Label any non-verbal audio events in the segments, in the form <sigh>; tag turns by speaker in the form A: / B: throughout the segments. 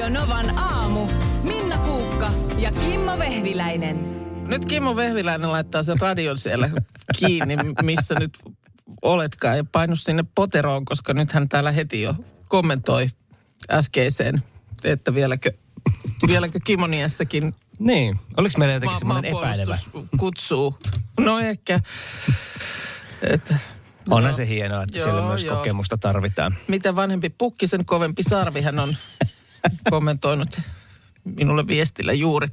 A: Radio Novan aamu. Minna Kuukka ja Kimmo Vehviläinen.
B: Nyt Kimmo Vehviläinen laittaa sen radion siellä kiinni, missä nyt oletkaan. Ja painu sinne poteroon, koska nyt hän täällä heti jo kommentoi äskeiseen, että vieläkö, vieläkö Kimoniessäkin
C: Niin, oliko meillä jotenkin
B: ma-
C: semmoinen epäilevä?
B: kutsuu. No ehkä. Että
C: Onhan se hienoa, että
B: Joo,
C: siellä myös
B: joo.
C: kokemusta tarvitaan.
B: mitä vanhempi pukki, sen kovempi sarvi hän on kommentoinut minulle viestillä juuri.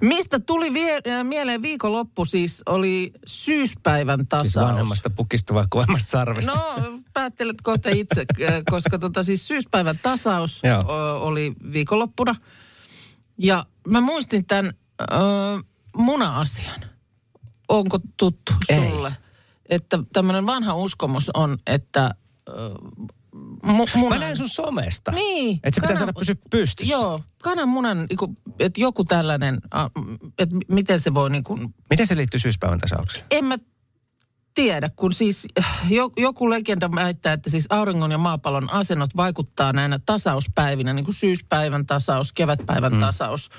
B: Mistä tuli vie- äh, mieleen viikonloppu siis oli syyspäivän tasaus.
C: Siis vanhemmasta pukista vai kovemmasta sarvesta.
B: No, päättelet kohta itse, äh, koska tota, siis syyspäivän tasaus
C: Joo.
B: oli viikonloppuna. Ja mä muistin tämän ö, muna-asian. Onko tuttu
C: Ei.
B: sulle? Että tämmöinen vanha uskomus on, että ö, mu,
C: Mä
B: munan...
C: näin sun somesta.
B: Niin.
C: Että se pitää
B: kanan-
C: saada pysyä pystyssä.
B: Joo, kananmunan, että joku tällainen, että miten se voi niin kuin
C: Miten se liittyy syyspäivän tasaukseen?
B: en mä tiedä, kun siis jo, joku legenda väittää, että siis auringon ja maapallon asennot vaikuttaa näinä tasauspäivinä, niin kuin syyspäivän tasaus, kevätpäivän mm. tasaus,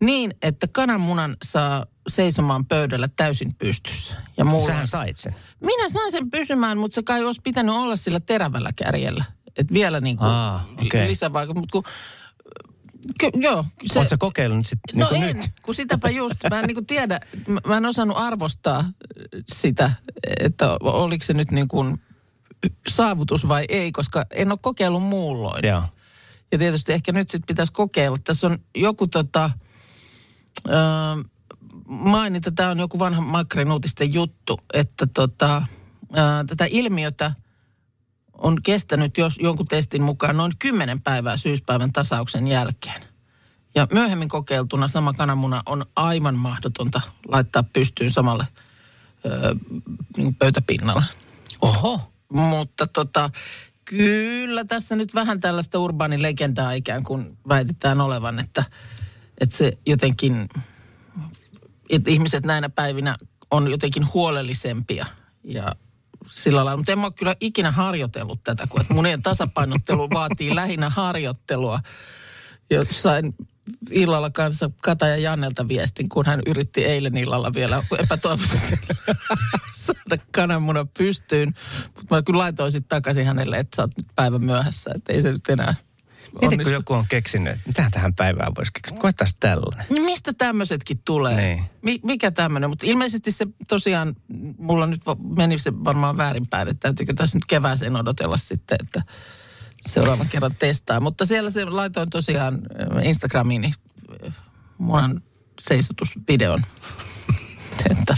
B: niin, että kananmunan saa seisomaan pöydällä täysin pystyssä. Ja mulla,
C: Sähän sait sen.
B: Minä sain sen pysymään, mutta se kai olisi pitänyt olla sillä terävällä kärjellä. Että vielä niin kuin
C: Aa, okei.
B: lisävaikutus. Mutta kun, ky, joo, se,
C: Oletko kokeillut sit,
B: No
C: niin
B: en,
C: nyt?
B: kun sitäpä just, mä en niin tiedä, mä, en osannut arvostaa sitä, että oliko se nyt niin kuin saavutus vai ei, koska en ole kokeillut muulloin.
C: Joo.
B: Ja tietysti ehkä nyt sitten pitäisi kokeilla. Tässä on joku tota, ö, mainita, tämä on joku vanha Makrin uutisten juttu, että tota, ö, tätä ilmiötä on kestänyt jos jonkun testin mukaan noin 10 päivää syyspäivän tasauksen jälkeen. Ja myöhemmin kokeiltuna sama kananmuna on aivan mahdotonta laittaa pystyyn samalle ö, niin pöytäpinnalle.
C: Oho.
B: Mutta tota, kyllä tässä nyt vähän tällaista urbaanilegendaa ikään kuin väitetään olevan, että, että se jotenkin, että ihmiset näinä päivinä on jotenkin huolellisempia ja sillä lailla. Mutta en mä ole kyllä ikinä harjoitellut tätä, kun munien tasapainottelu vaatii lähinnä harjoittelua. Ja sain illalla kanssa Kata ja Jannelta viestin, kun hän yritti eilen illalla vielä epätoivoisesti <laughs> saada kananmunan pystyyn. Mutta mä kyllä laitoin sitten takaisin hänelle, että sä oot nyt päivän myöhässä, että ei se nyt enää Onnistu.
C: kun joku on keksinyt, että mitä tähän päivään voisi keksiä? Koettaisi tällainen.
B: Niin mistä tämmöisetkin tulee?
C: Niin.
B: Mi- mikä tämmöinen? Mutta ilmeisesti se tosiaan, mulla nyt meni se varmaan väärinpäin, että täytyykö tässä nyt kevääseen odotella sitten, että seuraavan kerran testaa. Mutta siellä se laitoin tosiaan äh, Instagramiin äh, munan seisotusvideon. <laughs> että,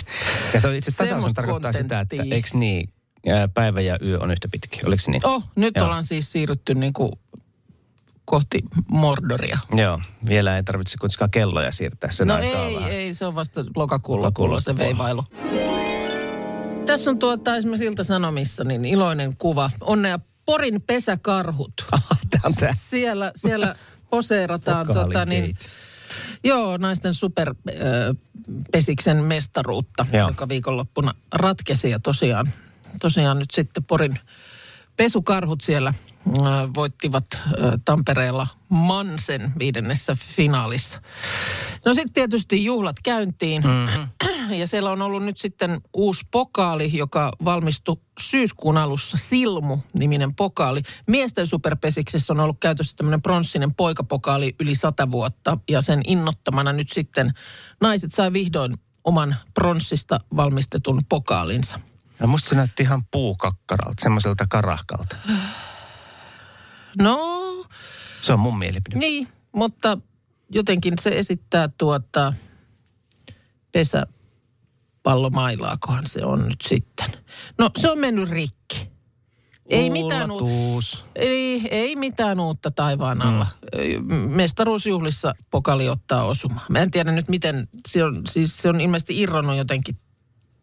C: Ja toi itse
B: Semmoista
C: tarkoittaa sitä, että eikö niin, ää, päivä ja yö on yhtä pitkä. Oliko se niin?
B: oh, nyt
C: Joo.
B: ollaan siis siirrytty niin kuin kohti Mordoria.
C: Joo, vielä ei tarvitse kuitenkaan kelloja siirtää sen
B: no
C: aikaa
B: ei,
C: vähän.
B: ei, se on vasta lokakuun lopulla se veivailu. Tässä on tuota esimerkiksi Ilta-Sanomissa niin iloinen kuva. Onnea Porin pesäkarhut. <laughs> Siellä, siellä poseerataan tota, niin, joo, naisten superpesiksen mestaruutta,
C: Joo.
B: joka viikonloppuna ratkesi. Ja tosiaan, tosiaan nyt sitten Porin pesukarhut siellä voittivat Tampereella Mansen viidennessä finaalissa. No sitten tietysti juhlat käyntiin. Mm-hmm. Ja siellä on ollut nyt sitten uusi pokaali, joka valmistui syyskuun alussa. Silmu-niminen pokaali. Miesten superpesiksessä on ollut käytössä tämmöinen pronssinen poikapokaali yli sata vuotta. Ja sen innottamana nyt sitten naiset sai vihdoin oman pronssista valmistetun pokaalinsa.
C: Ja musta se näytti ihan puukakkaralta, semmoiselta karahkalta.
B: No,
C: Se on mun mielipide.
B: Niin, mutta jotenkin se esittää tuota pesäpallomailaakohan se on nyt sitten. No se on mennyt rikki. Ei mitään, uutta, ei, ei mitään uutta taivaan alla. Mm. Mestaruusjuhlissa pokali ottaa osuma. Mä en tiedä nyt miten, se on, siis se on ilmeisesti irronnut jotenkin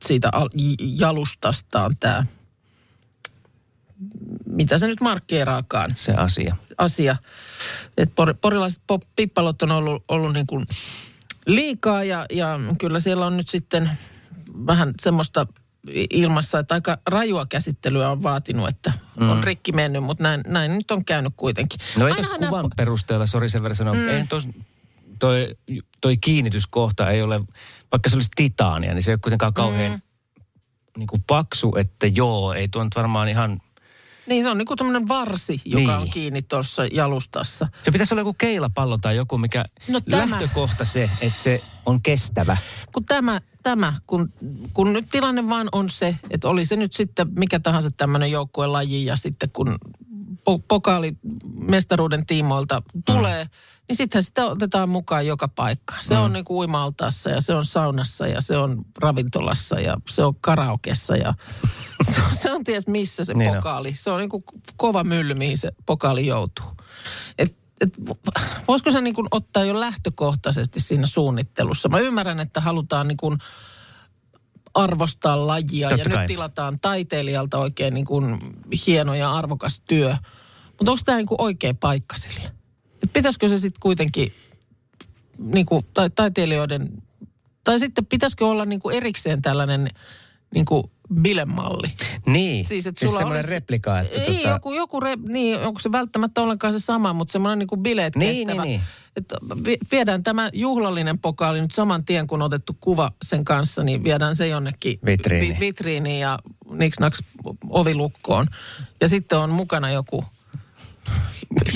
B: siitä al- jalustastaan tämä, mitä se nyt markkeeraakaan
C: Se asia.
B: asia. Et por, porilaiset pop, pippalot on ollut, ollut niin kuin liikaa ja, ja kyllä siellä on nyt sitten vähän semmoista ilmassa, että aika rajua käsittelyä on vaatinut, että mm. on rikki mennyt, mutta näin, näin nyt on käynyt kuitenkin.
C: No ei tuossa
B: nämä-
C: kuvan perusteella, sori sen verran sanoa, mm. eihän tos, toi, toi kiinnityskohta ei ole, vaikka se olisi titaania, niin se ei ole kuitenkaan kauhean mm. niin kuin paksu, että joo, ei tuo nyt varmaan ihan,
B: Niin se on niin kuin tämmöinen varsi, joka
C: Niin.
B: on kiinni tuossa jalustassa.
C: se pitäisi olla joku keilapallo tai joku, mikä
B: No tämä-
C: lähtökohta se, että se on kestävä.
B: Kun tämä, tämä kun, kun nyt tilanne vaan on se, että oli se nyt sitten mikä tahansa tämmöinen joukkuelaji ja sitten kun po- pokaali mestaruuden tiimoilta tulee, mm. Niin sittenhän sitä otetaan mukaan joka paikka. Se mm. on niin kuin uimaltaassa ja se on saunassa ja se on ravintolassa ja se on karaokessa ja <laughs> se on, se on ties missä se
C: Niin on.
B: pokaali. Se on niin kuin kova mylly, mihin se pokaali joutuu. Et, et, voisiko se niin kuin ottaa jo lähtökohtaisesti siinä suunnittelussa? Mä ymmärrän, että halutaan niin kuin arvostaa lajia
C: Totta
B: ja
C: kai.
B: nyt tilataan taiteilijalta oikein niin kuin hieno ja arvokas työ. Mutta onko tämä niin kuin oikea paikka sille? Pitäisikö se sitten kuitenkin niin kuin, tai, taiteilijoiden, tai sitten pitäisikö olla niin kuin erikseen tällainen niin kuin bilemalli?
C: Niin,
B: Siis, että
C: siis
B: sulla
C: semmoinen
B: olisi-
C: replika, että
B: Ei,
C: tota,
B: joku, joku re, niin, onko se välttämättä ollenkaan se sama, mutta semmoinen niin kuin bileet
C: Niin,
B: kestävä.
C: niin, niin.
B: Että vi- viedään tämä juhlallinen pokaali nyt saman tien, kun otettu kuva sen kanssa, niin viedään se jonnekin
C: Vitriiniin.
B: vi- vitriiniin ja niksnaks ovilukkoon. Ja sitten on mukana joku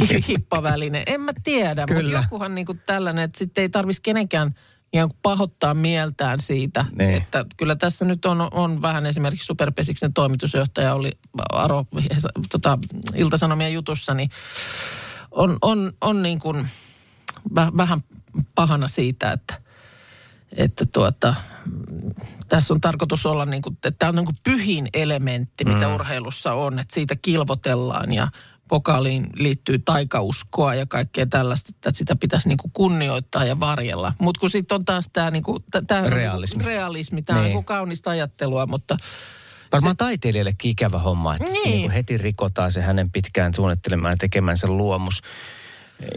B: <laughs> hippaväline. En mä tiedä, mutta jokuhan niin kuin tällainen, että sitten ei tarvitsisi kenenkään ihan pahoittaa mieltään siitä,
C: Niin.
B: että kyllä tässä nyt on, on vähän esimerkiksi Superpesiksen toimitusjohtaja oli Aro tota, Iltasanomien jutussa, niin on, on, on niin kuin väh, vähän pahana siitä, että, että tuota, mm, tässä on tarkoitus olla niin kuin, että tämä on niin kuin pyhin elementti, mitä urheilussa on, että siitä kilvotellaan ja pokaaliin liittyy taikauskoa ja kaikkea tällaista, että sitä pitäisi niin kuin kunnioittaa ja varjella. Mutta kun sitten on taas tämä niin kuin, tämä
C: Realismi.
B: realismi, tämä on
C: Niin.
B: niin kuin kaunista ajattelua, mutta
C: varmaan taiteilijallekin ikävä homma, että
B: Niin.
C: niin. Niin heti rikotaan se hänen pitkään suunnittelemaan ja tekemänsä luomus.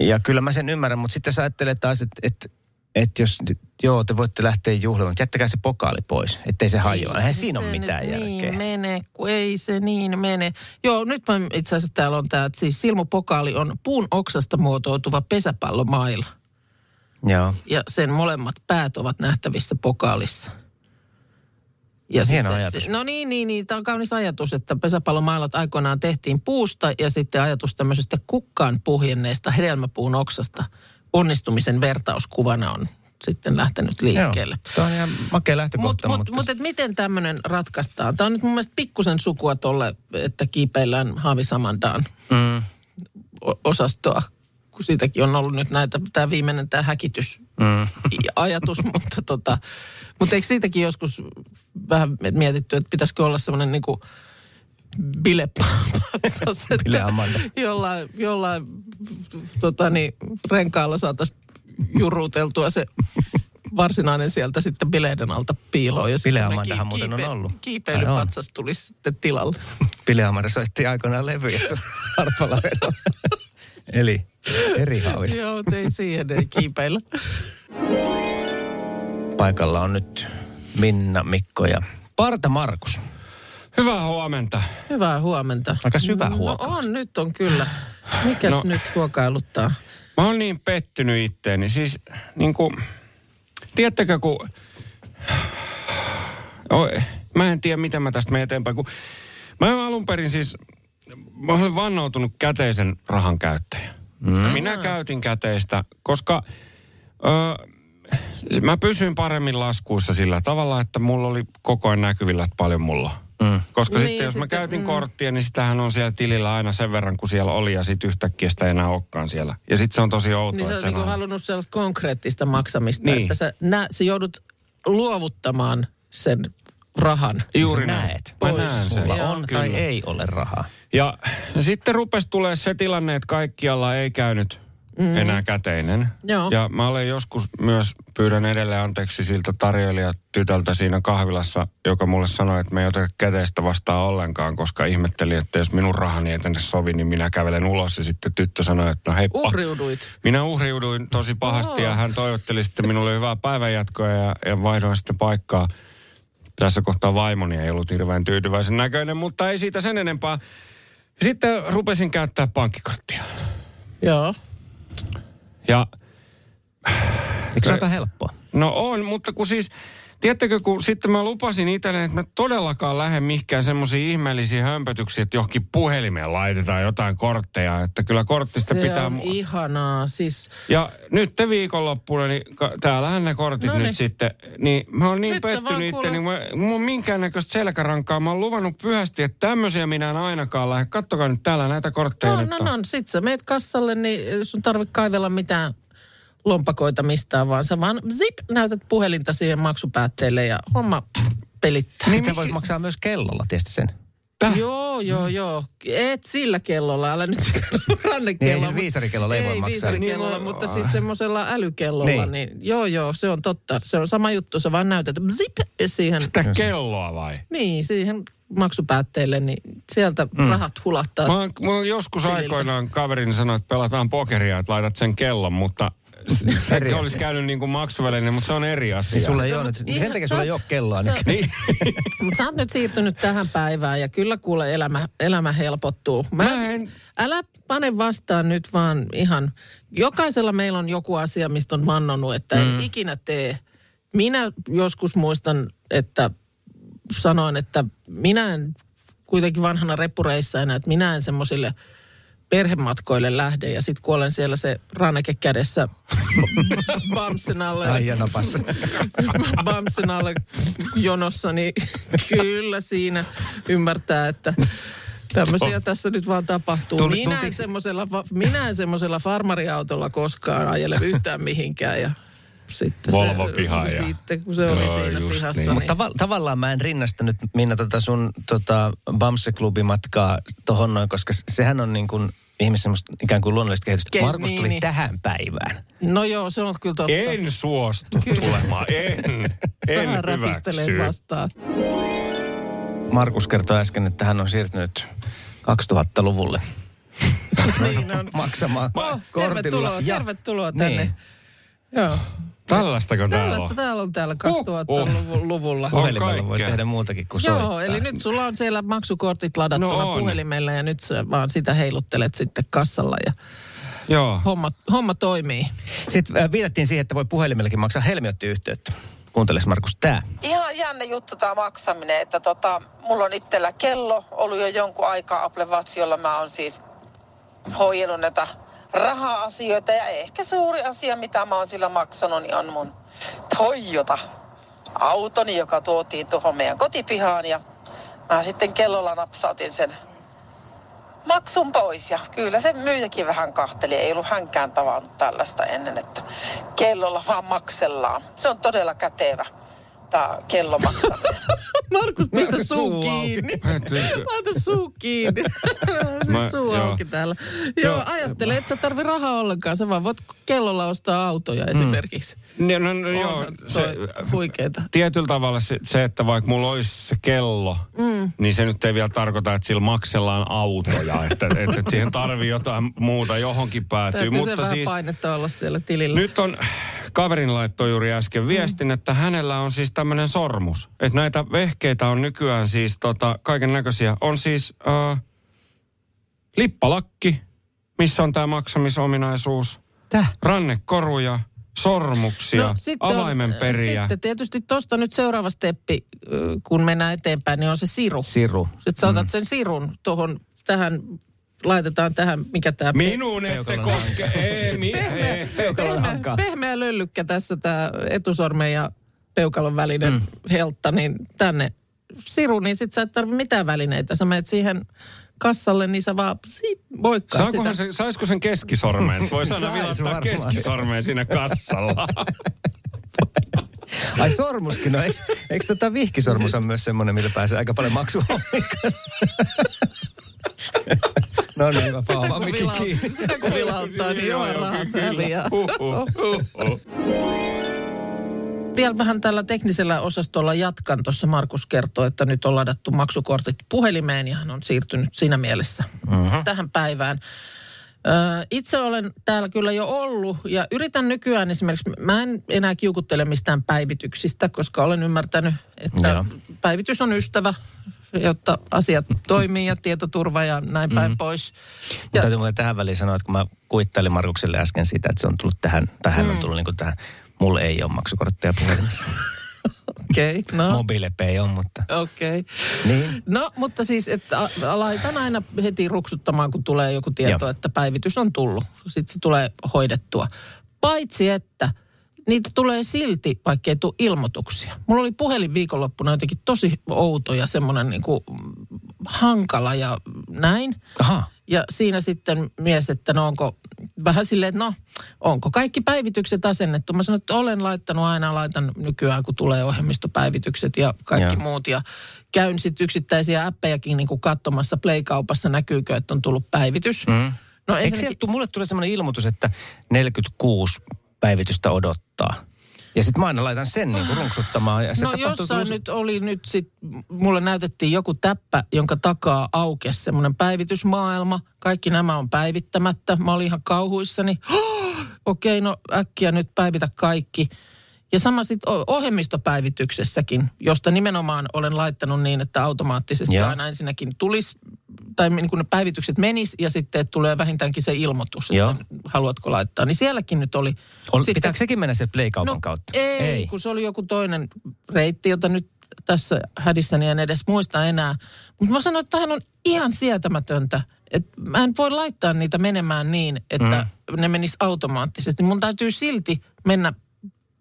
C: Ja kyllä mä sen ymmärrän, mutta sitten jos ajattelee taas, että, että, että jos, nyt- joo, te voitte lähteä juhlimaan, mutta jättäkää se pokaali pois, ettei se hajoa. Eihän siinä ole mitään
B: nyt
C: järkeä.
B: Niin mene, kun ei se niin mene. Joo, nyt mä itse asiassa täällä on tämä, että siis silmupokaali on puun oksasta muotoutuva pesäpallomaila.
C: Joo.
B: Ja sen molemmat päät ovat nähtävissä pokaalissa. Ja
C: Hieno ajatus.
B: no niin, niin, niin. Tämä on kaunis ajatus, että pesäpallomailat aikoinaan tehtiin puusta ja sitten ajatus tämmöisestä kukkaan puhjenneesta hedelmäpuun oksasta onnistumisen vertauskuvana on sitten lähtenyt liikkeelle.
C: Joo. Tämä on ihan makea
B: Mutta
C: lähtökohta,
B: mut,
C: mutta...
B: mut, et miten tämmöinen ratkaistaan? Tämä on nyt mun mielestä pikkusen sukua tolle, että kiipeillään Haavisamandaan
C: mm,
B: osastoa, kun siitäkin on ollut nyt näitä, tämä viimeinen tämä häkitys
C: mm. <laughs>
B: ajatus, mutta tota, mutta eikö siitäkin joskus vähän mietitty, että pitäisikö olla semmoinen niin kuin bilepatsas, jollain, jollain tota niin, renkaalla saataisiin juruteltua se varsinainen sieltä sitten bileiden alta piiloon. Ja sitten
C: Bile
B: semmoinen
C: Amandahan muuten on ollut.
B: Kiipeilypatsas tulisi sitten tilalle.
C: Pile Amanda soitti aikoinaan levyjä Hartwalla Eli eri haavis.
B: Joo, ei siihen ei kiipeillä.
C: Paikalla on nyt Minna, Mikko ja Parta Markus.
D: Hyvää huomenta.
B: Hyvää huomenta.
C: Aika syvä
B: no,
C: huokaus.
B: on, nyt on kyllä. Mikäs
D: No.
B: nyt huokailuttaa?
D: Mä oon niin pettynyt itteeni. Siis niin kuin, tiedättekö kun... Oi, mä en tiedä, miten mä tästä menen eteenpäin, kun mä alun perin siis, mä olen vannoutunut käteisen rahan käyttäjä. Mm. Minä käytin käteistä, koska ö, mä pysyin paremmin laskuissa sillä tavalla, että mulla oli koko ajan näkyvillä, että paljon mulla on.
C: Mm.
D: Koska
B: Niin,
D: sitten jos mä
B: sitten,
D: käytin
B: mm.
D: korttia, niin sitähän on siellä tilillä aina sen verran, kun siellä oli, ja sitten yhtäkkiä sitä ei enää olekaan siellä. Ja sitten se on tosi outoa,
B: Niin sä
D: että
B: oot
D: se
B: niinku
D: on...
B: halunnut sellaista konkreettista maksamista,
D: Niin.
B: että sä, nä, sä joudut luovuttamaan sen rahan.
D: Juuri
C: Sä näet.
D: Mä
B: Pois.
D: näen sen.
C: Sulla
B: Joo,
C: on tai
D: kyllä.
C: ei ole rahaa.
D: Ja sitten rupesi tulee se tilanne, että kaikkialla ei käynyt mm. enää käteinen.
B: Joo.
D: Ja mä olen joskus myös, pyydän edelleen anteeksi siltä tarjoilijatytöltä siinä kahvilassa, joka mulle sanoi, että me ei ota käteistä vastaan ollenkaan, koska ihmettelin, että jos minun rahani ei tänne sovi, niin minä kävelen ulos. Ja sitten tyttö sanoi, että no heippa.
B: Uhriuduit.
D: Minä uhriuduin tosi pahasti ja hän toivotteli sitten minulle hyvää päivänjatkoa ja, ja vaihdoin sitten paikkaa. Tässä kohtaa vaimoni ei ollut hirveän tyytyväisen näköinen, mutta ei siitä sen enempää. Sitten rupesin käyttää pankkikorttia.
B: Joo.
D: Ja
C: Eikö se aika helppoa?
D: No on, mutta kun siis, tiedättekö, kun sitten mä lupasin itselleen, että mä todellakaan lähde mihinkään semmoisiin ihmeellisiin hömpötyksiin, että johonkin puhelimeen laitetaan jotain kortteja, että kyllä korttista
B: Se
D: pitää...
B: on ihanaa. Siis
D: Ja nyt te viikonloppuna, niin ka- täällähän ne kortit
B: Noniin.
D: nyt sitten, niin mä oon niin
B: Nyt
D: pettynyt itse,
B: kuule-
D: niin mä, mulla on minkäännäköistä selkärankaa. Mä oon luvannut pyhästi, että tämmöisiä minä en ainakaan lähde. Kattokaa nyt täällä näitä kortteja
B: No, no, no, sit sä meet kassalle, niin sun tarvitse kaivella mitään lompakoita mistään, vaan sä vaan zip, näytät puhelinta siihen maksupäätteelle ja homma pelittää.
C: Niin Sitten voit maksaa myös kellolla, tietysti sen.
D: Täh?
B: Joo, joo, joo. Et sillä kellolla, älä nyt <laughs> rannekellolla.
C: Niin, ei viisarikellolla ei voi maksaa.
B: viisarikellolla,
D: Niin,
B: mutta
D: mä-
B: siis semmoisella älykellolla,
C: Niin.
B: niin. joo, joo, se on totta. Se on sama juttu, sä vaan näytät zip siihen,
D: Sitä kelloa vai?
B: niin, siihen maksupäätteelle, niin sieltä mm. rahat hulahtaa.
D: Mä oon, mä oon joskus aikoinaan kaverini sanoi, että pelataan pokeria, että laitat sen kellon, mutta se
C: Eri
D: olisi käynyt niin kuin maksuväline, mutta se on eri asia.
C: Niin sulla ei
B: No,
C: ole nyt,
B: ihan
C: sen takia sulla ei ole kelloa.
B: sä-
C: Niin. <laughs>
B: Mutta sä oot nyt siirtynyt tähän päivään ja kyllä kuule elämä, elämä helpottuu. Mä,
D: Mä en-
B: Älä pane vastaan nyt vaan ihan, jokaisella meillä on joku asia, mistä on vannonut, että mm. ei ikinä tee. Minä joskus muistan, että sanoin, että minä en kuitenkin vanhana reppureissaina, että minä en semmoisille perhematkoille lähde ja sitten kun olen siellä se ranneke kädessä <laughs> bamsen alle.
C: Ai. <laughs>
B: Bamsen alle jonossa, niin kyllä siinä ymmärtää, että tämmöisiä tässä nyt vaan tapahtuu.
C: Tuli-
B: minä, en semmoisella, minä en semmoisella farmariautolla koskaan ajele yhtään mihinkään ja sitten
D: Volvo
B: se,
D: pihaan ja-
B: Sitten kun se oli
D: Joo,
B: siinä pihassa,
D: niin.
B: niin.
C: Mutta tava- tavallaan mä en rinnasta nyt Minna tota sun tota, Bamse-klubimatkaa tohon noin, koska sehän on niin kuin ihmisen semmoista ikään kuin luonnollista kehitystä.
B: Ke-
C: Markus
B: niin,
C: tuli
B: niin.
C: tähän päivään.
B: No joo, se on kyllä totta.
D: En suostu
B: Kyllä.
D: tulemaan, en, en
B: Vähän räpistelee
D: hyväksy.
B: vastaan.
C: Markus kertoi äsken, että hän on siirtynyt 2000-luvulle <laughs>
B: niin on.
C: maksamaan
B: Oh,
C: kortilla.
B: tervetuloa,
C: Ja-
B: tervetuloa tänne.
C: Niin.
B: Joo.
D: Tällaistako täällä
B: Tällaista
D: on?
B: täällä on täällä
D: Huh,
B: 2000-luvulla.
D: On
C: Puhelimella voi tehdä muutakin kuin
B: Joo,
C: soittaa.
B: eli nyt sulla on siellä maksukortit ladattuna
D: No on.
B: puhelimella ja nyt sä vaan sitä heiluttelet sitten kassalla ja
D: Joo.
B: homma, homma toimii.
C: Sitten äh, viitattiin siihen, että voi puhelimellakin maksaa. Helmi otti yhteyttä. Kuunteles Markus tää.
E: Ihan jännä juttu tämä maksaminen, että tota, mulla on itsellä kello ollut jo jonkun aikaa Apple Watch, jolla mä oon siis hoidellut näitä raha-asioita ja ehkä suuri asia, mitä mä oon sillä maksanut, niin on mun Toyota autoni, joka tuotiin tuohon meidän kotipihaan ja mä sitten kellolla napsautin sen maksun pois ja kyllä se myyjäkin vähän kahteli. Ei ollut hänkään tavannut tällaista ennen, että kellolla vaan maksellaan. Se on todella kätevä tämä kello maksaminen. <laughs>
B: Markus, pistä
C: Suu
B: kiinni. Laita suu kiinni.
D: Mä-
B: Se suu
D: joo.
B: auki täällä. Joo,
D: Joo.
B: ajattele, että sä tarvi rahaa ollenkaan. Sä vaan voit kellolla ostaa autoja esimerkiksi.
D: No, no, no, joo, se,
B: huikeeta.
D: tietyllä tavalla se, se, että vaikka mulla olisi se kello, mm. niin se nyt ei vielä tarkoita, että sillä maksellaan autoja. että, että, että siihen tarvii jotain muuta, johonkin päätyy.
B: Täytyy se
D: Mutta
B: vähän
D: siis
B: painetta olla siellä tilillä.
D: nyt on, kaverin laittoi juuri äsken viestin, mm. että hänellä on siis tämmöinen sormus. Että näitä vehkeitä on nykyään siis tota, kaiken näköisiä. On siis äh, lippalakki, missä on tämä maksamisominaisuus.
C: Täh?
D: Rannekoruja, sormuksia, no,
B: sitten on-
D: avaimenperiä.
B: Sitten tietysti tuosta nyt seuraava steppi, ö, kun mennään eteenpäin, niin on se siru.
C: Siru.
B: Sitten sä otat sen sirun tuohon, tähän, laitetaan tähän, mikä tämä...
D: Minun ette
C: Peukalon
D: koske. Ei, mi,
B: Pehmeä, pehmeä, pehmeä löllykkä tässä tämä etusormen ja peukalon välinen mm. heltta, niin tänne siru, niin sit sä et tarvi mitään välineitä. Sä menet siihen kassalle, niin sä vaan si, moikkaat
D: Saakohan
B: sitä.
D: se, saisiko sen keskisormeen? Aina
C: Sais
D: vilauttaa
C: varmaan.
D: keskisormeen siinä kassalla. <laughs>
C: Ai sormuskin, no eikö, eikö tota vihkisormus on myös semmoinen, millä pääsee aika paljon kanssa? <laughs> no niin, mä
B: Sitä
C: paan vaan
B: kun, vilaut, sitä kun vilauttaa, niin
D: Joo,
B: joo,
D: joo,
B: rahat häviää. Vielä vähän tällä teknisellä osastolla jatkan. Tuossa Markus kertoi, että nyt on ladattu maksukortit puhelimeen ja hän on siirtynyt siinä mielessä mm-hmm. tähän päivään. Itse olen täällä kyllä jo ollut ja yritän nykyään esimerkiksi, mä en enää kiukuttele mistään päivityksistä, koska olen ymmärtänyt, että
C: Joo.
B: päivitys on ystävä, jotta asiat toimii ja tietoturva ja näin päin pois.
C: Mutta
B: Ja,
C: täytyy mulle tähän väliin sanoa, että kun mä kuittailin Markukselle äsken siitä, että se on tullut tähän, tai hän on tullut niin kuin tähän, mulle ei ole maksukortteja puhelimessa. <laughs>
B: okei, okay, no
C: Mobiilepay on, mutta...
B: okei. Okay.
C: Niin.
B: No, mutta siis, että laitan aina heti ruksuttamaan, kun tulee joku tieto,
C: Joo.
B: että päivitys on tullut. Sitten se tulee hoidettua. Paitsi, että niitä tulee silti, vaikka ei tule ilmoituksia. Mulla oli puhelin viikonloppuna jotenkin tosi outo ja semmoinen niin kuin hankala ja näin.
C: Aha.
B: Ja siinä sitten mies, että no onko vähän silleen, että no onko kaikki päivitykset asennettu. Mä sanoin, että olen laittanut aina, laitan nykyään kun tulee ohjelmistopäivitykset ja kaikki
C: Joo.
B: muut. Ja käyn sitten yksittäisiä appejakin niin kuin katsomassa Play-kaupassa, näkyykö, että on tullut päivitys.
C: Mm.
B: No
C: Eikö
B: ensinnäkin,
C: sieltä, tuu- mulle tulee semmoinen ilmoitus, että 46 päivitystä odottaa. Ja sitten mä aina laitan sen niin kuin runksuttamaan. Ja se
B: no jossain
C: kyllä-
B: nyt oli nyt sit, mulle näytettiin joku täppä, jonka takaa aukesi semmoinen päivitysmaailma. Kaikki nämä on päivittämättä. Mä olin ihan kauhuissani. <gasps> Okei, okay, no äkkiä nyt päivitä kaikki. Ja sama sitten ohjelmistopäivityksessäkin, josta nimenomaan olen laittanut niin, että automaattisesti
C: Joo.
B: aina ensinnäkin tulisi, tai niin kuin ne päivitykset menis ja sitten että tulee vähintäänkin se ilmoitus,
C: Joo.
B: että haluatko laittaa. Niin sielläkin nyt oli.
C: On,
B: sitten-
C: pitääkö sekin mennä se Play-kaupan
B: no,
C: kautta?
B: Ei, ei, kun se oli joku toinen reitti, jota nyt tässä hädissäni en edes muista enää. Mutta mä sanoin, että tämähän on ihan sietämätöntä. Että mä en voi laittaa niitä menemään niin, että mm. ne menis automaattisesti. Mun täytyy silti mennä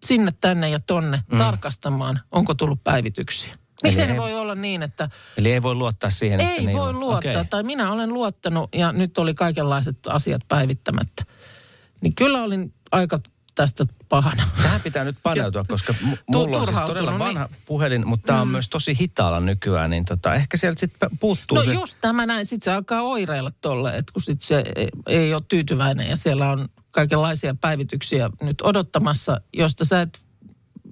B: sinne, tänne ja tonne mm. tarkastamaan, onko tullut päivityksiä. Miksi ne
C: ei-
B: voi olla niin, että
C: Eli ei voi luottaa siihen, että
B: ei
C: niin
B: voi
C: on.
B: luottaa,
C: Okei.
B: tai minä olen luottanut ja nyt oli kaikenlaiset asiat päivittämättä. Niin kyllä olin aika tästä pahana.
C: Tähän pitää nyt paneutua, koska mulla on siis todella
B: turhautunut,
C: vanha puhelin, mutta tämä on myös tosi hitaalla nykyään, niin tota, ehkä sieltä sitten puuttuu
B: No
C: se.
B: just tämä näin, sitten se alkaa oireilla tolle, että kun sit se ei, ei ole tyytyväinen ja siellä on kaikenlaisia päivityksiä nyt odottamassa, josta sä et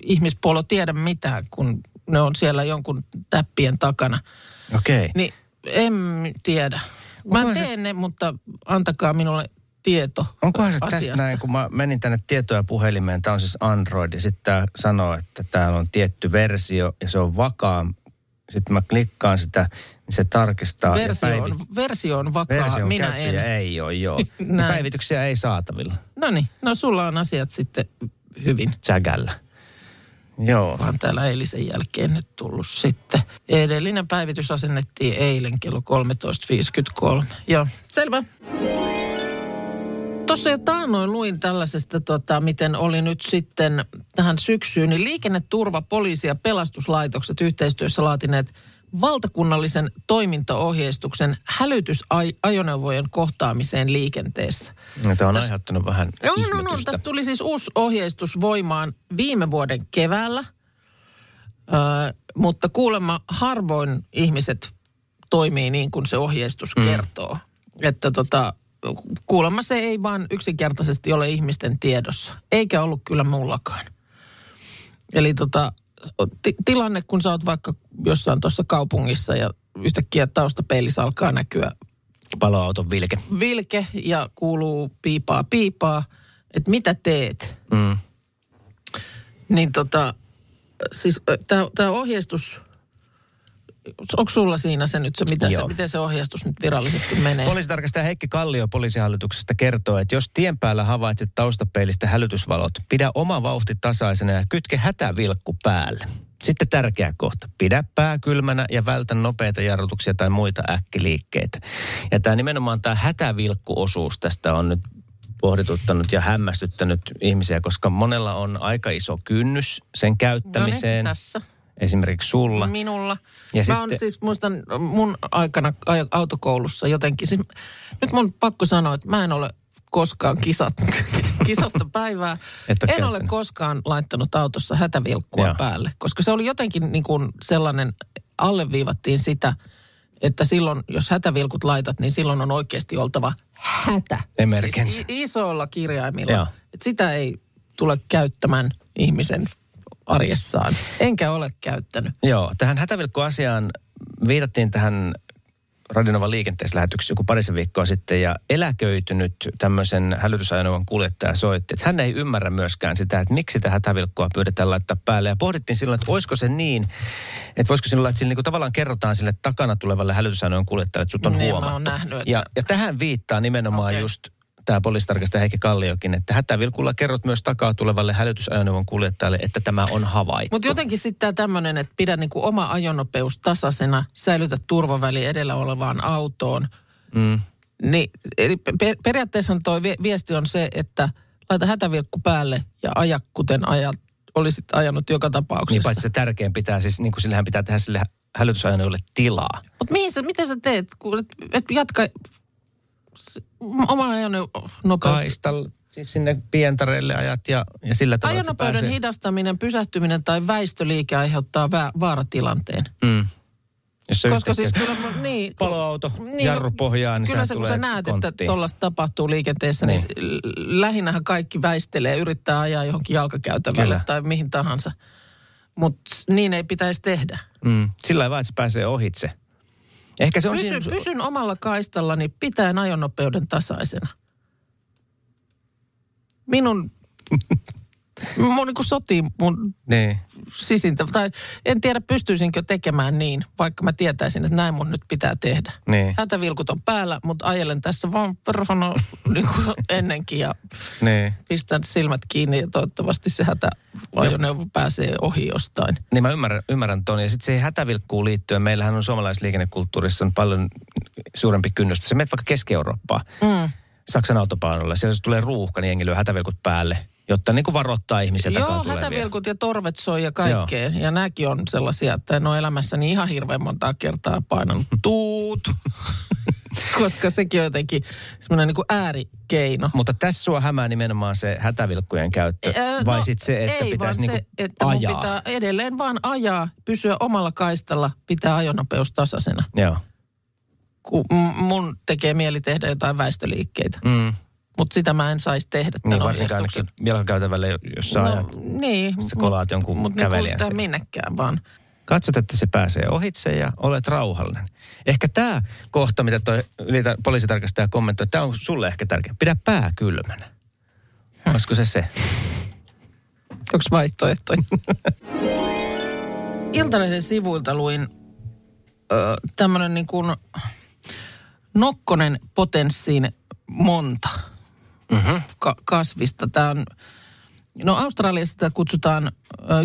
B: ihmispuolo tiedä mitään, kun ne on siellä jonkun täppien takana.
C: Okei.
B: Niin en tiedä. Mä
C: Onkohan se-
B: teen ne, mutta antakaa minulle tieto
C: Onkohan se tässä
B: asiasta.
C: näin, kun mä menin tänne tietoja puhelimeen, tämä on siis Android, ja sitten tämä sanoo, että täällä on tietty versio, ja se on vakaa. Sitten mä klikkaan sitä, se tarkistaa.
B: Versio
C: päivi-
B: on, versio on vakaa,
C: versio on
B: minä en.
C: ei ole, joo. <laughs> Päivityksiä ei saatavilla.
B: No niin, no sulla on asiat sitten hyvin.
C: Jägällä. Joo.
B: Vaan täällä eilisen jälkeen nyt tullut sitten. Edellinen päivitys asennettiin eilen kello 13.53. Joo, selvä. Tuossa jo taannoin luin tällaisesta, tota, miten oli nyt sitten tähän syksyyn, niin liikenneturva, poliisi ja pelastuslaitokset yhteistyössä laatineet valtakunnallisen toimintaohjeistuksen hälytysajoneuvojen kohtaamiseen liikenteessä.
C: No, tämä on aiheuttanut vähän
B: no, no,
C: ihmetystä.
B: tästä tuli siis uusi ohjeistus voimaan viime vuoden keväällä, Ö, mutta kuulemma harvoin ihmiset toimii niin kuin se ohjeistus mm. kertoo. Että tota, kuulemma se ei vaan yksinkertaisesti ole ihmisten tiedossa, eikä ollut kyllä mullakaan. Eli tota, ti- tilanne, kun sä oot vaikka jossain tuossa kaupungissa ja yhtäkkiä taustapeilissä alkaa näkyä
C: Paloauton vilke.
B: vilke ja kuuluu piipaa piipaa, että mitä teet?
C: Mm.
B: Niin tota, siis tämä ohjeistus, onko sulla siinä se nyt se, mitä se, miten se ohjeistus nyt virallisesti menee?
C: Poliisitarkastaja Heikki Kallio poliisihallituksesta kertoo, että jos tien päällä havaitset taustapeilistä hälytysvalot, pidä oma vauhti tasaisena ja kytke hätävilkku päälle. Sitten tärkeä kohta. Pidä pää kylmänä ja vältä nopeita jarrutuksia tai muita äkkiliikkeitä. Ja tämä nimenomaan tämä hätävilkkuosuus tästä on nyt pohdituttanut ja hämmästyttänyt ihmisiä, koska monella on aika iso kynnys sen käyttämiseen.
B: No niin, tässä.
C: Esimerkiksi sulla.
B: Minulla.
C: Ja
B: Mä on
C: sitten-
B: siis, muistan mun aikana autokoulussa jotenkin, siis, nyt mun pakko sanoa, että mä en ole koskaan kisat, <laughs> kisasta päivää. <laughs> En ole koskaan laittanut autossa hätävilkkua
C: Joo.
B: päälle, koska se oli jotenkin niin kuin sellainen, alleviivattiin sitä, että silloin, jos hätävilkut laitat, niin silloin on oikeasti oltava hätä.
C: Emergency.
B: Siis isoilla kirjaimilla.
C: Joo.
B: Et sitä ei tule käyttämään ihmisen arjessaan. Enkä ole käyttänyt.
C: Joo, tähän hätävilkkuasiaan viitattiin tähän Radinovan liikenteessä lähetyksessä joku parisen viikkoa sitten ja eläköitynyt tämmöisen hälytysajoneuvon kuljettaja soitti, että hän ei ymmärrä myöskään sitä, että miksi tähän hätävilkkoa pyydetään laittaa päälle. Ja pohdittiin silloin, että olisiko se niin, että voisiko sinulla, että sillä niin tavallaan kerrotaan sille takana tulevalle hälytysajoneuvon kuljettajalle, että sut on
B: Niin,
C: huomattu.
B: nähnyt, että-
C: ja, ja tähän viittaa nimenomaan
B: Okei.
C: just tämä poliisitarkastaja Heikki Kalliokin, että hätävilkulla kerrot myös takaa tulevalle hälytysajoneuvon kuljettajalle, että tämä on havaittu.
B: Mutta jotenkin sitten tämä tämmöinen, että pidä niinku oma ajonopeus tasaisena, säilytä turvaväli edellä olevaan autoon.
C: Mm.
B: Niin, eli per, periaatteessa tuo viesti on se, että laita hätävilkku päälle ja aja kuten ajat, olisit ajanut joka
C: Niin
B: tapauksessa.
C: paitsi se tärkein pitää siis, niin kuin sillähän pitää tehdä sille hälytysajoneuvolle tilaa.
B: Mutta mihin sä, mitä sä teet? Kun et, et jatka oma ajonopeus.
C: Kaistal, siis sinne pientareille ajat ja, ja sillä tavalla, että
B: Ajonopeuden
C: pääsee.
B: hidastaminen, pysähtyminen tai väistöliike aiheuttaa vä- vaaratilanteen.
C: Mm. Jos se
B: Koska siis kyllä, niin,
C: Paloauto,
B: niin,
C: jarru pohjaan, niin
B: Kyllä se, kun sä näet, että
C: konttiin.
B: tuollaista tapahtuu liikenteessä, niin, niin lähinnähän kaikki väistelee, yrittää ajaa johonkin jalkakäytävälle
C: Kyllä.
B: tai mihin tahansa. Mutta niin ei pitäisi tehdä.
C: Mm. Sillä lailla, että se pääsee ohitse. Ehkä se on
B: Pysyn,
C: siinä...
B: pysyn omalla kaistallani pitäen ajonopeuden tasaisena. Minun, mun niin kuin sotii mun
C: Niin.
B: sisintä. Tai en tiedä, pystyisinkö tekemään niin, vaikka mä tietäisin, että näin mun nyt pitää tehdä.
C: Niin.
B: Hätävilkut on päällä, mutta ajelen tässä vaan perhana <laughs> niin kuin ennenkin ja
C: Niin.
B: pistän silmät kiinni ja toivottavasti se hätäajoneuvo pääsee ohi jostain.
C: Niin mä ymmärrän, ymmärrän ton. Ja sitten se hätävilkkuun liittyen, meillähän on suomalaisliikennekulttuurissa on paljon suurempi kynnys. Se menet vaikka Keski-Eurooppaan,
B: Mm.
C: Saksan autopaanoilla. Siellä jos tulee ruuhka, niin jengi lyö hätävilkut päälle, jotta niin kuin varoittaa ihmisiä takaa
B: Joo, hätävilkut ja torvet soi ja kaikkea. Ja nämäkin on sellaisia, että en ole elämässäni ihan hirveän montaa kertaa painanut <laughs> tuut. Koska sekin on jotenkin semmoinen niin kuin äärikeino.
C: Mutta tässä sua hämää nimenomaan se hätävilkkujen käyttö.
B: Ö,
C: vai
B: no,
C: sitten se, että
B: ei,
C: pitäisi niinku
B: se, että mun
C: ajaa.
B: pitää edelleen vaan ajaa, pysyä omalla kaistalla, pitää ajonopeus tasaisena.
C: Joo.
B: Kun mun tekee mieli tehdä jotain väistöliikkeitä.
C: Mm.
B: Mutta sitä mä en saisi tehdä tämän
C: Niin varsinkaan ainakin jalkakäytävälle, jos sä ajat.
B: niin.
C: sä kolaat jonkun
B: mut
C: kävelijän
B: Niin
C: siellä.
B: minnekään vaan.
C: Katsot, että se pääsee ohitse ja olet rauhallinen. Ehkä tämä kohta, mitä toi ylitä, poliisitarkastaja kommentoi, tämä on sulle ehkä tärkeä. Pidä pää kylmänä. Olisiko se se? <laughs>
B: Onko vaihtoehtoja? Iltalehden sivuilta luin tämmöinen niin kuin nokkonen potenssiin monta
C: Mm-hmm.
B: ka- kasvista. Tämä on, no Australiassa sitä kutsutaan ö,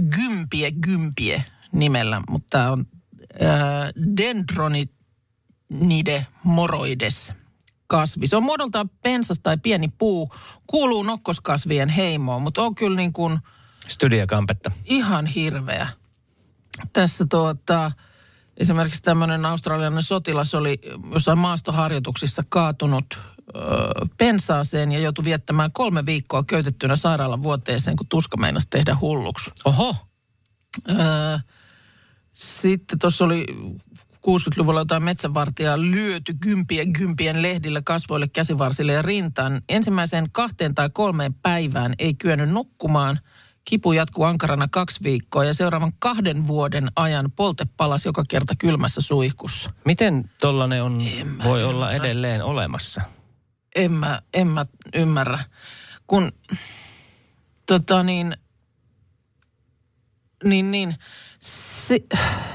B: gympie gympie nimellä, mutta tämä on ö, dendronide moroides kasvi. Se on muodoltaan pensas tai pieni puu, kuuluu nokkoskasvien heimoon, mutta on kyllä niin kuin
C: Studiokampetta.
B: ihan hirveä. Tässä tuota, esimerkiksi tämmöinen australialainen sotilas oli jossain maastoharjoituksissa kaatunut pensaaseen ja joutui viettämään kolme viikkoa köytettynä sairaalan vuoteeseen, kun tuska meinasi tehdä hulluksi.
C: Oho.
B: Öö, sitten tuossa oli 60-luvulla jotain metsänvartijaa lyöty kympien kympien lehdillä kasvoille, käsivarsille ja rintaan. Ensimmäiseen kahteen tai kolmeen päivään ei kyennyt nukkumaan. Kipu jatkuu ankarana kaksi viikkoa ja seuraavan kahden vuoden ajan polte palasi joka kerta kylmässä suihkussa.
C: Miten tollanen on,
B: En
C: voi olla
B: ymmärrä.
C: edelleen olemassa?
B: En mä, en mä ymmärrä. Kun tota niin, niin, niin si,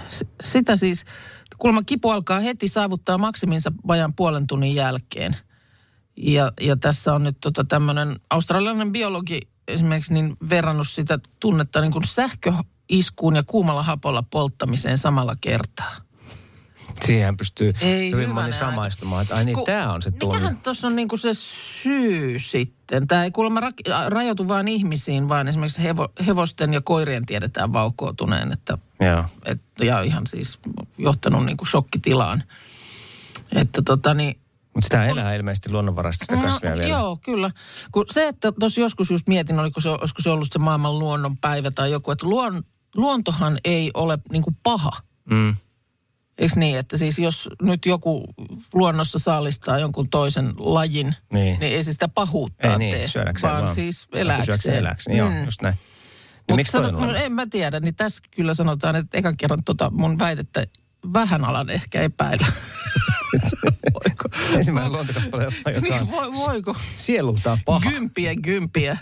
B: si, sitä siis, kuulemma kipu alkaa heti saavuttaa maksiminsa vajan puolen tunnin jälkeen. Ja, ja tässä on nyt tota tämmöinen australialainen biologi esimerkiksi niin verrannut sitä tunnetta niin kuin sähköiskuun ja kuumalla hapolla polttamiseen samalla kertaa.
C: Siihen pystyy
B: Ei
C: hyvin moni samaistumaan. Että ai niin,
B: Ku-
C: tämä on se tunne.
B: Mikähän tuossa on niinku se syy sitten? Tämä ei kuulemma ra- rajoitu vain ihmisiin, vaan esimerkiksi hevo- hevosten ja koirien tiedetään vaukoutuneen, että,
C: Joo.
B: et, ja ihan siis johtanut niinku shokkitilaan. Että tota niin,
C: Mutta sitä elää ilmeisesti luonnonvaraista sitä kasvia vielä.
B: No, Joo, kyllä. Kun se, että tuossa joskus just mietin, oliko se, olisiko se ollut se maailman luonnonpäivä tai joku, että luon, luontohan ei ole niinku paha.
C: Mm.
B: Eikö niin, että siis jos nyt joku luonnossa saalistaa jonkun toisen lajin,
C: Niin.
B: niin ei se sitä pahuuttaa
C: Ei niin,
B: tee, vaan,
C: vaan.
B: siis eläkseen.
C: Eläkseen, joo,
B: Mm.
C: just näin. Niin miksi on
B: sanot, no, en mä tiedä, niin tässä kyllä sanotaan, että ekan kerran tota mun väitettä vähän alan ehkä epäillä. <laughs> Voiko?
C: Ensimmäinen luontokappale, joka <laughs>
B: Niin,
C: on
B: voi, voiko?
C: sielultaan paha.
B: Gympiä, gympiä.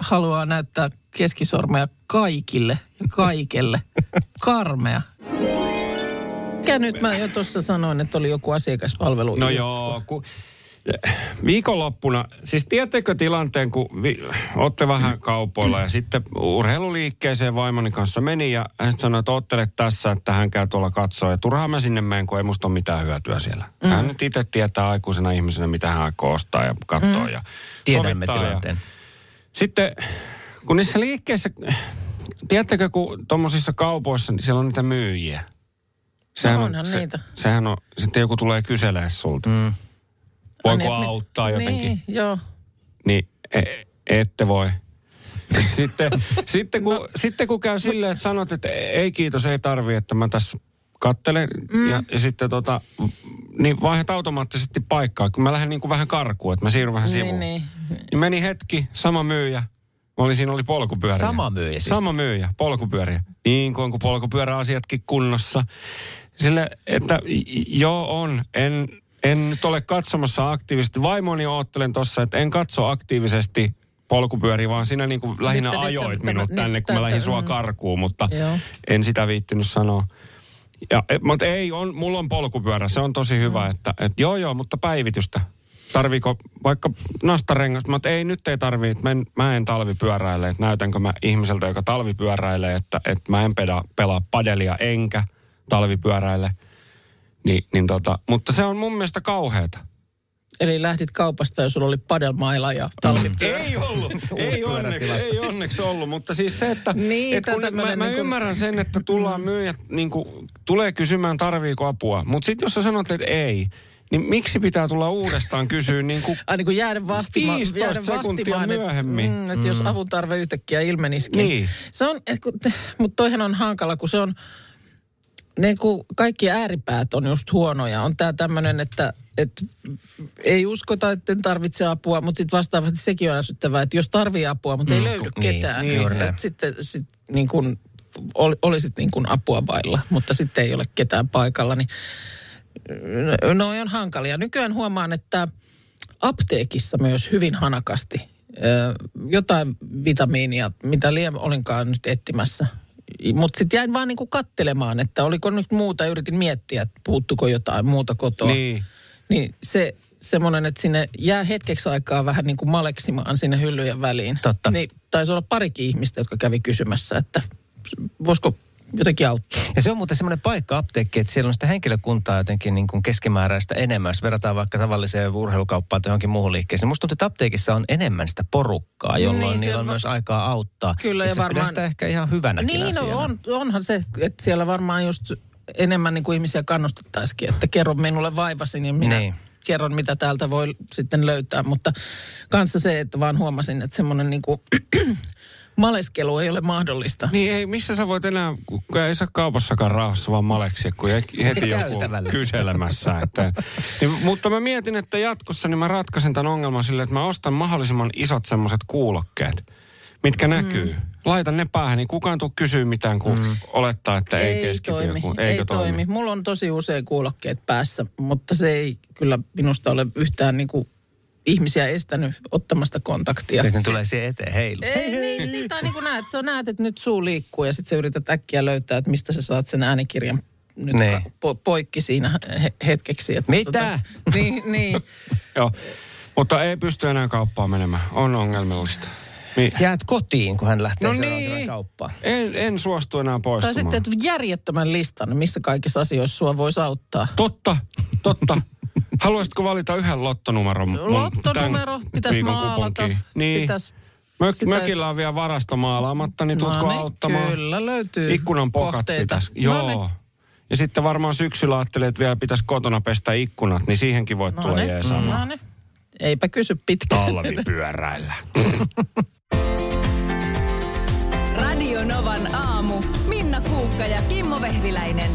B: Haluaa näyttää keskisormea kaikille ja kaikelle. <laughs> Karmea. Mikä nyt mä jo tuossa sanoin, että oli joku asiakaspalvelu.
D: No joo, ku, viikonloppuna, siis tiedättekö tilanteen, kun vi, olette vähän kaupoilla ja sitten urheiluliikkeeseen vaimoni kanssa meni ja hän sanoi, että oottele tässä, että hän käy tuolla katsoa ja turhaan mä sinne menen, kun ei musta ole mitään hyötyä siellä. Mm. Hän nyt itse tietää aikuisena ihmisenä, mitä hän aikoo ostaa ja katsoa mm. ja
C: Tiedämme
D: sovittaa ja-
C: tilanteen.
D: sitten kun niissä liikkeissä, tiedättekö kun tuommoisissa kaupoissa, niin siellä on niitä myyjiä.
B: No onhan
D: se,
B: niitä.
D: Sehän on, sitten joku tulee kyselee sulta.
C: Mm.
D: Voiko
B: Ai niin,
D: auttaa jotenkin?
B: Niin, joo.
D: Niin e- ette voi. <laughs> Sitten, sitten, kun, no. sitten kun käy silleen, että sanot, että ei kiitos, ei tarvi, että mä tässä kattelen mm. ja, ja sitten tota, niin vaihdat automaattisesti paikkaa, kun mä lähden niin kuin vähän karkuun, että mä siirryn vähän sivuun.
B: Niin, niin.
D: niin meni hetki, sama myyjä. Mä olin, siinä oli polkupyöriä.
C: Sama myyjä siis?
D: Sama myyjä, polkupyöriä. Niin kuin, kuin polkupyöräasiatkin kunnossa. Sille, että joo on, en, en nyt ole katsomassa aktiivisesti. Vaimoni oottelen tossa, että en katso aktiivisesti polkupyöriä, vaan sinä niin kuin lähinnä
B: Nyt- nyt-
D: ajoit
B: tämä-
D: minut
B: nyt
D: tänne, kun mä lähdin sua
B: mm.
D: karkuun, mutta
B: Joo.
D: en sitä viittinyt sanoa. Ja, et, mutta ei, on, mulla on polkupyörä, se on tosi hyvä,
B: Mm.
D: että et, joo joo, mutta päivitystä. Tarviiko vaikka nastarengas, mutta ei nyt ei tarvii, että mä en, mä en talvipyöräile, että näytänkö mä ihmiseltä, joka talvipyöräilee, että, että mä en peda, pelaa padelia enkä talvipyöräile. Niin, niin tota, mutta se on mun mielestä kauheata.
B: Eli lähdit kaupasta ja sulla oli padelmaila ja talvipyörä.
D: Ei ollut, <laughs> ei onneksi, ei onneksi ollut, mutta siis se, että
B: Niin,
D: et kun mä,
B: tämmönen
D: mä
B: niinku-
D: ymmärrän sen, että tullaan myyjät, niin kuin, tulee kysymään tarviiko apua, mutta sitten jos sä sanot, että ei, niin miksi pitää tulla uudestaan kysyä <laughs> niin kuin
B: Ai niin kuin jäädä vahtimaan.
D: 15
B: jäädä
D: sekuntia
B: vahtimaan, et-
D: myöhemmin.
B: Mm, että jos avun tarve yhtäkkiä ilmenisikin.
D: Niin.
B: Se on, et kun, mutta toihan on hankala, kun se on, ne kun kaikki ääripäät on just huonoja. On tämä tämmöinen, että, että ei uskota, että en tarvitse apua, mutta sitten vastaavasti sekin on ärsyttävää, että jos tarvii apua, mutta ei
C: Mm,
B: löydy
C: niin,
B: ketään,
C: niin,
B: niin, että sitten sit, niin kun, ol, olisit niin kuin apua vailla, mutta sitten ei ole ketään paikalla, niin no on hankalia. Nykyään huomaan, että apteekissa myös hyvin hanakasti jotain vitamiinia, mitä liian olinkaan nyt etsimässä. Mutta sitten jäin vaan niinku kattelemaan, että oliko nyt muuta. Yritin miettiä, että puuttuko jotain muuta kotoa.
D: Niin.
B: Niin se semmoinen, että sinne jää hetkeksi aikaa vähän niin kuin maleksimaan sinne hyllyjen väliin.
C: Totta.
B: Niin taisi olla parikin ihmistä, jotka kävi kysymässä, että voisiko jotenkin auttaa.
C: Ja se on muuten semmoinen paikka apteekki, että siellä on sitä henkilökuntaa jotenkin niin kuin keskimääräistä enemmän. Jos verrataan vaikka tavalliseen urheilukauppaan tai johonkin muuhun liikkeeseen. Musta tuntuu, että apteekissa on enemmän sitä porukkaa, jolloin
B: Niin,
C: niin, niillä on
B: va-
C: myös aikaa auttaa.
B: Kyllä, ja varmaan-
C: sitä ehkä ihan hyvänäkin
B: Niin,
C: asiana.
B: no on, onhan se, että siellä varmaan just enemmän niin kuin ihmisiä kannustettaisikin, että kerro minulle vaivasi, niin minä
C: Niin.
B: kerron, mitä täältä voi sitten löytää. Mutta kanssa se, että vaan huomasin, että semmoinen niin kuin maleskelu ei ole mahdollista.
D: Niin ei, missä sä voit enää, kun ei saa kaupassakaan rauhassa vaan maleksia, kun ei <laughs> heti joku kyselemässä. Että, niin, mutta mä mietin, että jatkossa niin mä ratkaisen tämän ongelman silleen, että mä ostan mahdollisimman isot semmoiset kuulokkeet, mitkä näkyy. Laitan ne päähän, niin kukaan tuu kysyä mitään, kun mm. olettaa, että ei, keskity
B: toimi,
D: joku.
B: ei
D: Eikö
B: toimi. Mulla on tosi usein kuulokkeet päässä, mutta se ei kyllä minusta ole yhtään niin kuin ihmisiä estänyt ottamasta kontaktia.
C: Sitten tulee siihen eteen, heilu.
B: Ei, niin, niin, tai niin kuin näet, sä näet, että nyt suu liikkuu ja sitten sä yrität äkkiä löytää, että mistä sä saat sen äänikirjan nyt
C: Niin.
B: po- poikki siinä he- hetkeksi. Että
C: Mitä?
B: niin, niin. <laughs>
D: Joo, mutta ei pysty enää kauppaan menemään. On ongelmallista. Niin.
C: Jäät kotiin, kun hän lähtee
D: No niin,
C: kauppaan.
D: en, en suostu enää
B: Tai
D: poistumaan.
B: sitten että järjettömän listan, missä kaikissa asioissa sua voisi auttaa.
D: Totta, totta. <laughs> Haluaisitko valita yhden lottonumeron? mun
B: Lottonumero pitäisi maalata.
D: kuponkiin? Niin.
B: Pitäisi
D: Mök,
B: sitä-
D: mökillä on vielä varasto maalaamatta, niin tuutko
B: niin,
D: auttamaan?
B: Kyllä löytyy
D: Ikkunan pokat
B: kohteita.
D: pitäisi.
B: No
D: Joo.
B: niin.
D: Ja sitten varmaan syksyllä ajattelee, että vielä pitäisi kotona pestä ikkunat, niin siihenkin voit
B: No
D: tulla
B: niin,
D: jeesaamaan.
B: no niin. Eipä kysy pitkään.
D: Talvipyöräillä. <laughs>
A: Radio Novan aamu. Minna Kuukka ja Kimmo Vehviläinen.